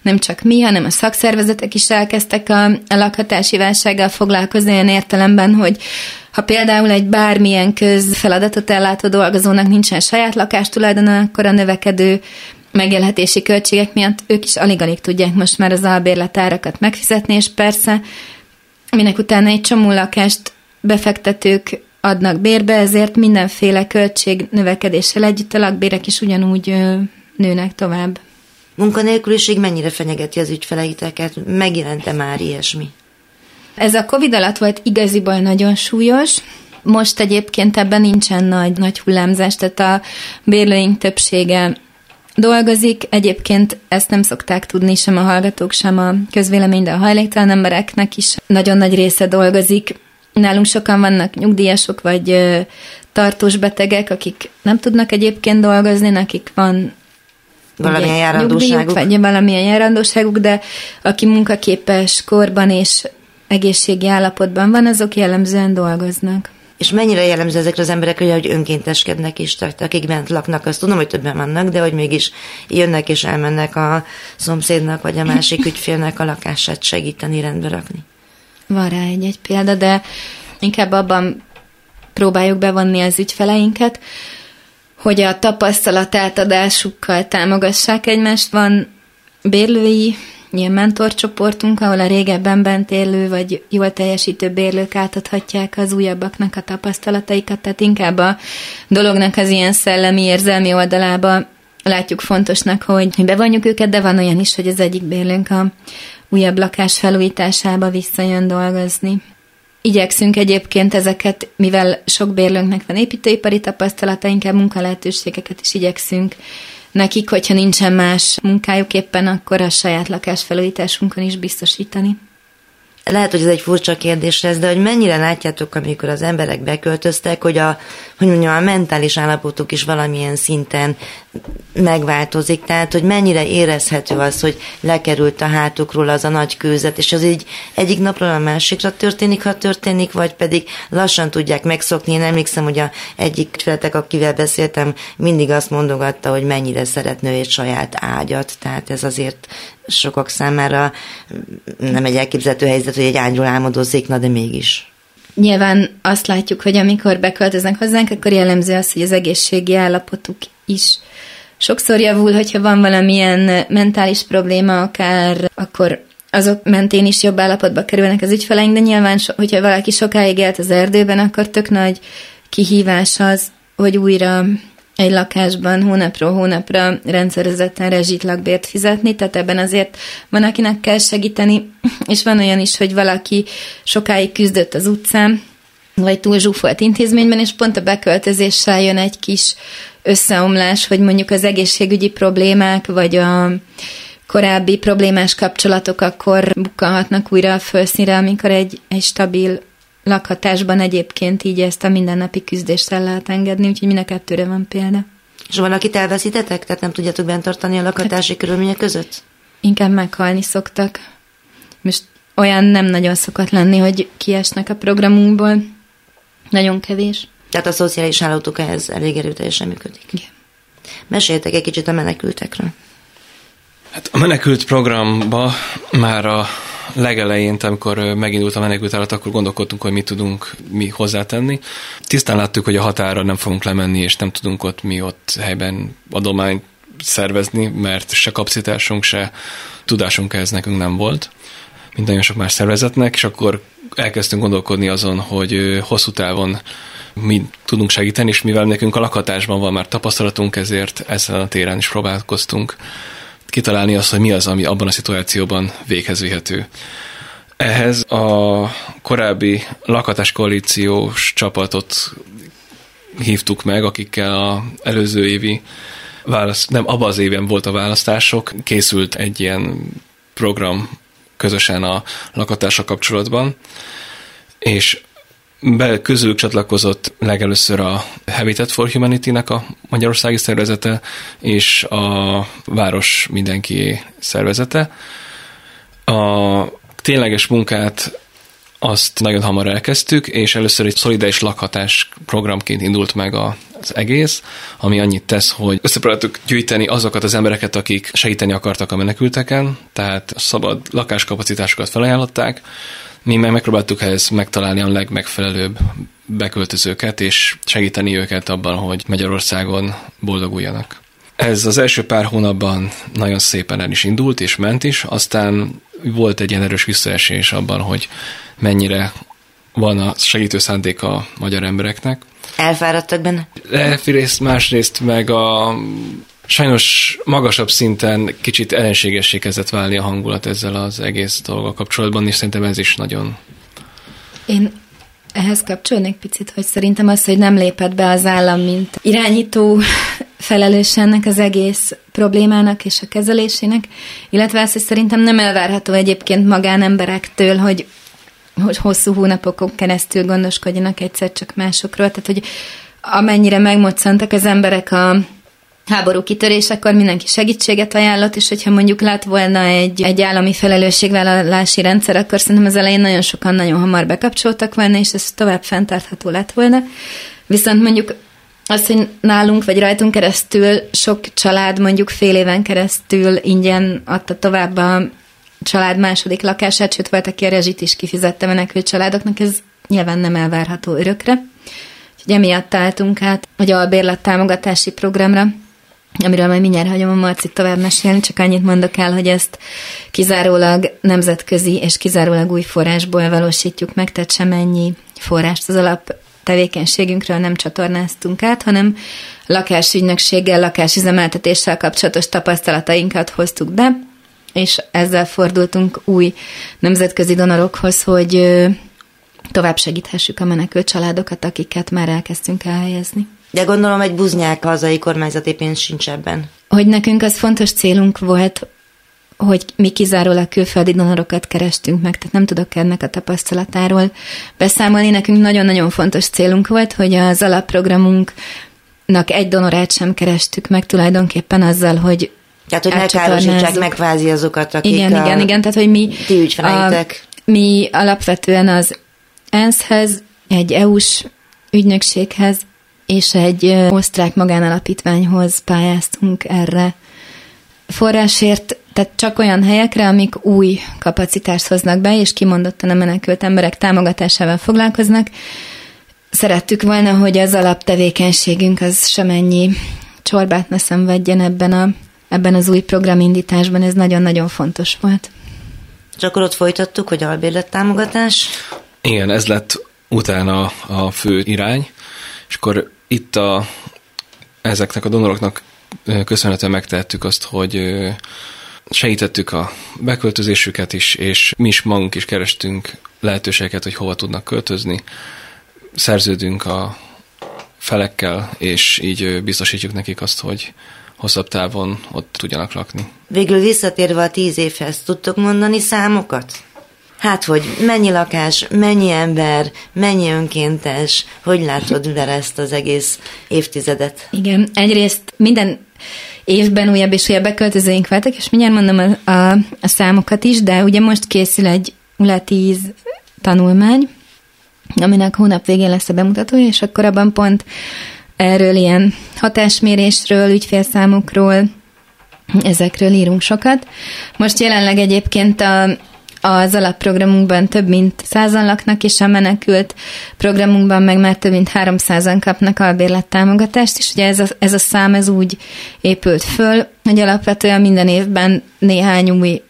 nem csak mi, hanem a szakszervezetek is elkezdtek a, a lakhatási válsággal foglalkozni olyan értelemben, hogy ha például egy bármilyen közfeladatot ellátó dolgozónak nincsen saját lakástulajdona, akkor a növekedő megélhetési költségek miatt ők is alig-alig tudják most már az albérletárakat megfizetni, és persze minek utána egy csomó lakást befektetők adnak bérbe, ezért mindenféle költség növekedéssel együtt a lakbérek is ugyanúgy nőnek tovább. Munkanélküliség mennyire fenyegeti az ügyfeleiteket? Megjelente már ilyesmi? Ez a Covid alatt volt igaziból nagyon súlyos, most egyébként ebben nincsen nagy, nagy hullámzás, tehát a bérlőink többsége dolgozik. Egyébként ezt nem szokták tudni sem a hallgatók, sem a közvélemény, de a hajléktalan embereknek is nagyon nagy része dolgozik. Nálunk sokan vannak nyugdíjasok, vagy tartós betegek, akik nem tudnak egyébként dolgozni, nekik van valamilyen járandóságuk. Vagy valamilyen járandóságuk, de aki munkaképes korban és egészségi állapotban van, azok jellemzően dolgoznak. És mennyire jellemző ezekre az emberekre, hogy önkénteskednek is, tehát akik bent laknak, azt tudom, hogy többen vannak, de hogy mégis jönnek és elmennek a szomszédnak vagy a másik ügyfélnek a lakását segíteni, rendbe rakni. Van rá egy-egy példa, de inkább abban próbáljuk bevonni az ügyfeleinket, hogy a tapasztalat átadásukkal támogassák egymást. Van bérlői ilyen mentorcsoportunk, ahol a régebben bent élő vagy jól teljesítő bérlők átadhatják az újabbaknak a tapasztalataikat, tehát inkább a dolognak az ilyen szellemi, érzelmi oldalába látjuk fontosnak, hogy bevonjuk őket, de van olyan is, hogy az egyik bérlőnk a újabb lakás felújításába visszajön dolgozni. Igyekszünk egyébként ezeket, mivel sok bérlőnknek van építőipari tapasztalata, inkább munkalehetőségeket is igyekszünk nekik, hogyha nincsen más munkájuk éppen, akkor a saját lakásfelújításunkon is biztosítani. Lehet, hogy ez egy furcsa kérdés ez, de hogy mennyire látjátok, amikor az emberek beköltöztek, hogy a, hogy mondjam, a mentális állapotuk is valamilyen szinten megváltozik, tehát hogy mennyire érezhető az, hogy lekerült a hátukról az a nagy kőzet, és az így egyik napról a másikra történik, ha történik, vagy pedig lassan tudják megszokni. Én emlékszem, hogy a egyik ügyfeletek, akivel beszéltem, mindig azt mondogatta, hogy mennyire szeretnő egy saját ágyat, tehát ez azért sokak számára nem egy elképzelhető helyzet, hogy egy ágyról álmodozzék, na de mégis. Nyilván azt látjuk, hogy amikor beköltöznek hozzánk, akkor jellemző az, hogy az egészségi állapotuk is sokszor javul, hogyha van valamilyen mentális probléma, akár akkor azok mentén is jobb állapotba kerülnek az ügyfeleink, de nyilván, hogyha valaki sokáig élt az erdőben, akkor tök nagy kihívás az, hogy újra egy lakásban hónapról hónapra rendszerezetten rezsit lakbért fizetni, tehát ebben azért van, akinek kell segíteni, és van olyan is, hogy valaki sokáig küzdött az utcán, vagy túl zsúfolt intézményben, és pont a beköltözéssel jön egy kis összeomlás, hogy mondjuk az egészségügyi problémák, vagy a korábbi problémás kapcsolatok akkor bukkanhatnak újra a felszínre, amikor egy, egy stabil lakhatásban egyébként így ezt a mindennapi küzdést el lehet engedni, úgyhogy mind a kettőre van példa. És van, akit elveszítetek? Tehát nem tudjátok bent tartani a lakhatási hát, körülmények között? Inkább meghalni szoktak. Most olyan nem nagyon szokott lenni, hogy kiesnek a programunkból. Nagyon kevés. Tehát a szociális hálótok ehhez elég erőteljesen működik. Igen. Meséltek egy kicsit a menekültekről. Hát a menekült programba már a legelején, amikor megindult a menekült állat, akkor gondolkodtunk, hogy mit tudunk mi hozzátenni. Tisztán láttuk, hogy a határa nem fogunk lemenni, és nem tudunk ott mi ott helyben adományt szervezni, mert se kapacitásunk, se tudásunk ez nekünk nem volt, mint nagyon sok más szervezetnek, és akkor elkezdtünk gondolkodni azon, hogy hosszú távon mi tudunk segíteni, és mivel nekünk a lakatásban van már tapasztalatunk, ezért ezen a téren is próbálkoztunk kitalálni azt, hogy mi az, ami abban a szituációban véghez vihető. Ehhez a korábbi lakatás koalíciós csapatot hívtuk meg, akikkel a előző évi választ, nem, abban az évben volt a választások, készült egy ilyen program közösen a lakatásra kapcsolatban, és be, közülük csatlakozott legelőször a Habitat for Humanity-nek a magyarországi szervezete, és a Város Mindenki szervezete. A tényleges munkát azt nagyon hamar elkezdtük, és először egy szolidáris lakhatás programként indult meg az egész, ami annyit tesz, hogy összepróbáltuk gyűjteni azokat az embereket, akik segíteni akartak a menekülteken, tehát szabad lakáskapacitásokat felajánlották, mi meg megpróbáltuk ehhez megtalálni a legmegfelelőbb beköltözőket, és segíteni őket abban, hogy Magyarországon boldoguljanak. Ez az első pár hónapban nagyon szépen el is indult, és ment is, aztán volt egy ilyen erős visszaesés abban, hogy mennyire van a segítő szándék a magyar embereknek. Elfáradtak benne? Egyrészt, másrészt meg a sajnos magasabb szinten kicsit ellenségessé kezdett válni a hangulat ezzel az egész dolga kapcsolatban, és szerintem ez is nagyon... Én ehhez kapcsolnék picit, hogy szerintem az, hogy nem lépett be az állam, mint irányító felelős ennek az egész problémának és a kezelésének, illetve az, hogy szerintem nem elvárható egyébként magánemberektől, hogy hogy hosszú hónapokon keresztül gondoskodjanak egyszer csak másokról, tehát hogy amennyire megmoczantak az emberek a háború kitörésekor mindenki segítséget ajánlott, és hogyha mondjuk lett volna egy, egy állami felelősségvállalási rendszer, akkor szerintem az elején nagyon sokan nagyon hamar bekapcsoltak volna, és ez tovább fenntartható lett volna. Viszont mondjuk az, hogy nálunk vagy rajtunk keresztül sok család mondjuk fél éven keresztül ingyen adta tovább a család második lakását, sőt volt, aki a rezsit is kifizette menekült családoknak, ez nyilván nem elvárható örökre. Úgyhogy emiatt álltunk át hogy a bérlet támogatási programra, amiről majd mindjárt hagyom a Marcit tovább mesélni, csak annyit mondok el, hogy ezt kizárólag nemzetközi és kizárólag új forrásból valósítjuk meg, tehát semennyi forrást az alap tevékenységünkről nem csatornáztunk át, hanem lakásügynökséggel, lakásüzemeltetéssel kapcsolatos tapasztalatainkat hoztuk be, és ezzel fordultunk új nemzetközi donorokhoz, hogy tovább segíthessük a menekült családokat, akiket már elkezdtünk elhelyezni. De gondolom egy buznyák hazai kormányzati pénz sincs ebben. Hogy nekünk az fontos célunk volt, hogy mi kizárólag külföldi donorokat kerestünk meg, tehát nem tudok ennek a tapasztalatáról beszámolni. Nekünk nagyon-nagyon fontos célunk volt, hogy az alapprogramunknak egy donorát sem kerestük meg tulajdonképpen azzal, hogy tehát, hogy ne károsítsák meg kvázi azokat, akik Igen, a igen, igen, tehát, hogy mi, a, mi alapvetően az ENSZ-hez, egy EU-s ügynökséghez és egy osztrák magánalapítványhoz pályáztunk erre forrásért, tehát csak olyan helyekre, amik új kapacitást hoznak be, és kimondottan a menekült emberek támogatásával foglalkoznak. Szerettük volna, hogy az alaptevékenységünk az semennyi csorbát ne szenvedjen ebben, a, ebben az új programindításban, ez nagyon-nagyon fontos volt. És akkor ott folytattuk, hogy albérlet támogatás? Igen, ez lett utána a fő irány, és akkor itt a, ezeknek a donoroknak köszönhetően megtehettük azt, hogy segítettük a beköltözésüket is, és mi is magunk is kerestünk lehetőségeket, hogy hova tudnak költözni. Szerződünk a felekkel, és így biztosítjuk nekik azt, hogy hosszabb távon ott tudjanak lakni. Végül visszatérve a tíz évhez, tudtok mondani számokat? Hát, hogy mennyi lakás, mennyi ember, mennyi önkéntes, hogy látod vele ezt az egész évtizedet? Igen, egyrészt minden évben újabb és újabb beköltözőink voltak, és mindjárt mondom a, a, a számokat is, de ugye most készül egy ULA 10 tanulmány, aminek hónap végén lesz a bemutatója, és akkor abban pont erről ilyen hatásmérésről, ügyfélszámokról, ezekről írunk sokat. Most jelenleg egyébként a, az alapprogramunkban több mint százan laknak, és a menekült programunkban meg már több mint háromszázan kapnak albérlet támogatást, és ugye ez a, ez a szám ez úgy épült föl, hogy alapvetően minden évben néhány új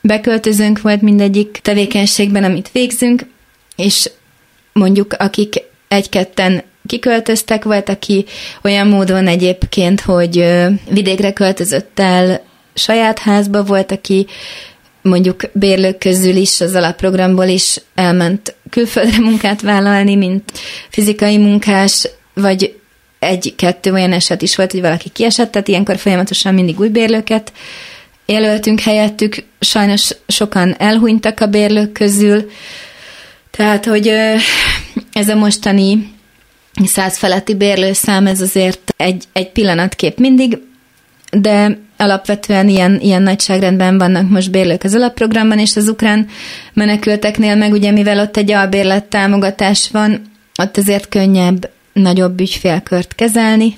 beköltözőnk volt mindegyik tevékenységben, amit végzünk, és mondjuk akik egy-ketten kiköltöztek, volt, aki olyan módon egyébként, hogy vidékre költözött el saját házba, volt, aki mondjuk bérlők közül is, az alapprogramból is elment külföldre munkát vállalni, mint fizikai munkás, vagy egy-kettő olyan eset is volt, hogy valaki kiesett, tehát ilyenkor folyamatosan mindig új bérlőket jelöltünk helyettük, sajnos sokan elhunytak a bérlők közül, tehát, hogy ez a mostani száz feletti bérlőszám, ez azért egy, egy pillanatkép mindig, de alapvetően ilyen, ilyen nagyságrendben vannak most bérlők az alapprogramban, és az ukrán menekülteknél meg ugye, mivel ott egy albérlet támogatás van, ott azért könnyebb nagyobb ügyfélkört kezelni.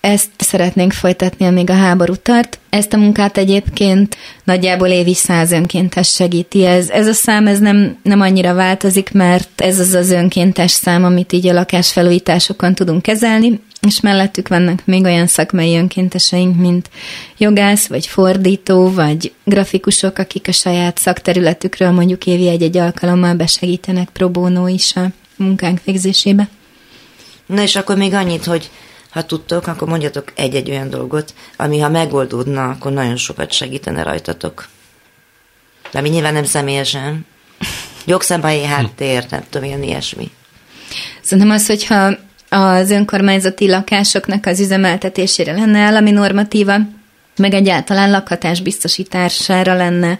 Ezt szeretnénk folytatni, amíg a háború tart. Ezt a munkát egyébként nagyjából évi száz önkéntes segíti. Ez, ez a szám ez nem, nem annyira változik, mert ez az az önkéntes szám, amit így a lakásfelújításokon tudunk kezelni, és mellettük vannak még olyan szakmai önkénteseink, mint jogász, vagy fordító, vagy grafikusok, akik a saját szakterületükről mondjuk évi egy-egy alkalommal besegítenek pro bono is a munkánk végzésébe. Na és akkor még annyit, hogy ha tudtok, akkor mondjatok egy-egy olyan dolgot, ami ha megoldódna, akkor nagyon sokat segítene rajtatok. De ami nyilván nem személyesen. Jogszabályi háttér, nem tudom, ilyen ilyesmi. Szerintem az, hogyha az önkormányzati lakásoknak az üzemeltetésére lenne állami normatíva, meg egyáltalán lakhatás biztosítására lenne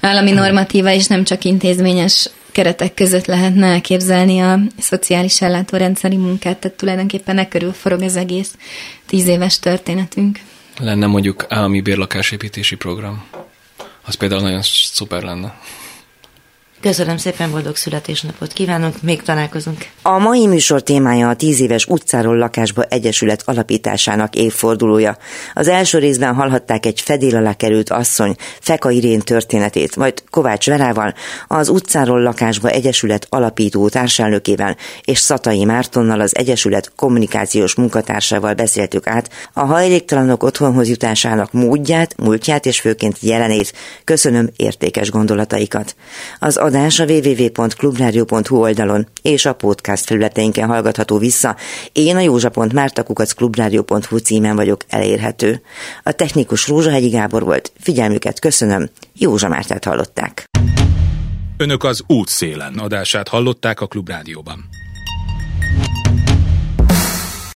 állami normatíva, és nem csak intézményes keretek között lehetne elképzelni a szociális ellátórendszeri munkát, tehát tulajdonképpen e körül forog az egész tíz éves történetünk. Lenne mondjuk állami bérlakásépítési program. Az például nagyon szuper lenne. Köszönöm szépen, boldog születésnapot kívánok, még találkozunk. A mai műsor témája a tíz éves utcáról lakásba egyesület alapításának évfordulója. Az első részben hallhatták egy fedél alá került asszony Feka Irén történetét, majd Kovács Verával, az utcáról lakásba egyesület alapító társelnökével és Szatai Mártonnal az egyesület kommunikációs munkatársával beszéltük át a hajléktalanok otthonhoz jutásának módját, múltját és főként jelenét. Köszönöm értékes gondolataikat. Az adás a www.clubradio.hu oldalon és a podcast felületeinken hallgatható vissza. Én a józsa.mártakukacklubrádió.hu címen vagyok elérhető. A technikus Rózsahegyi Gábor volt. Figyelmüket köszönöm. Józsa Mártát hallották. Önök az útszélen adását hallották a Klubrádióban.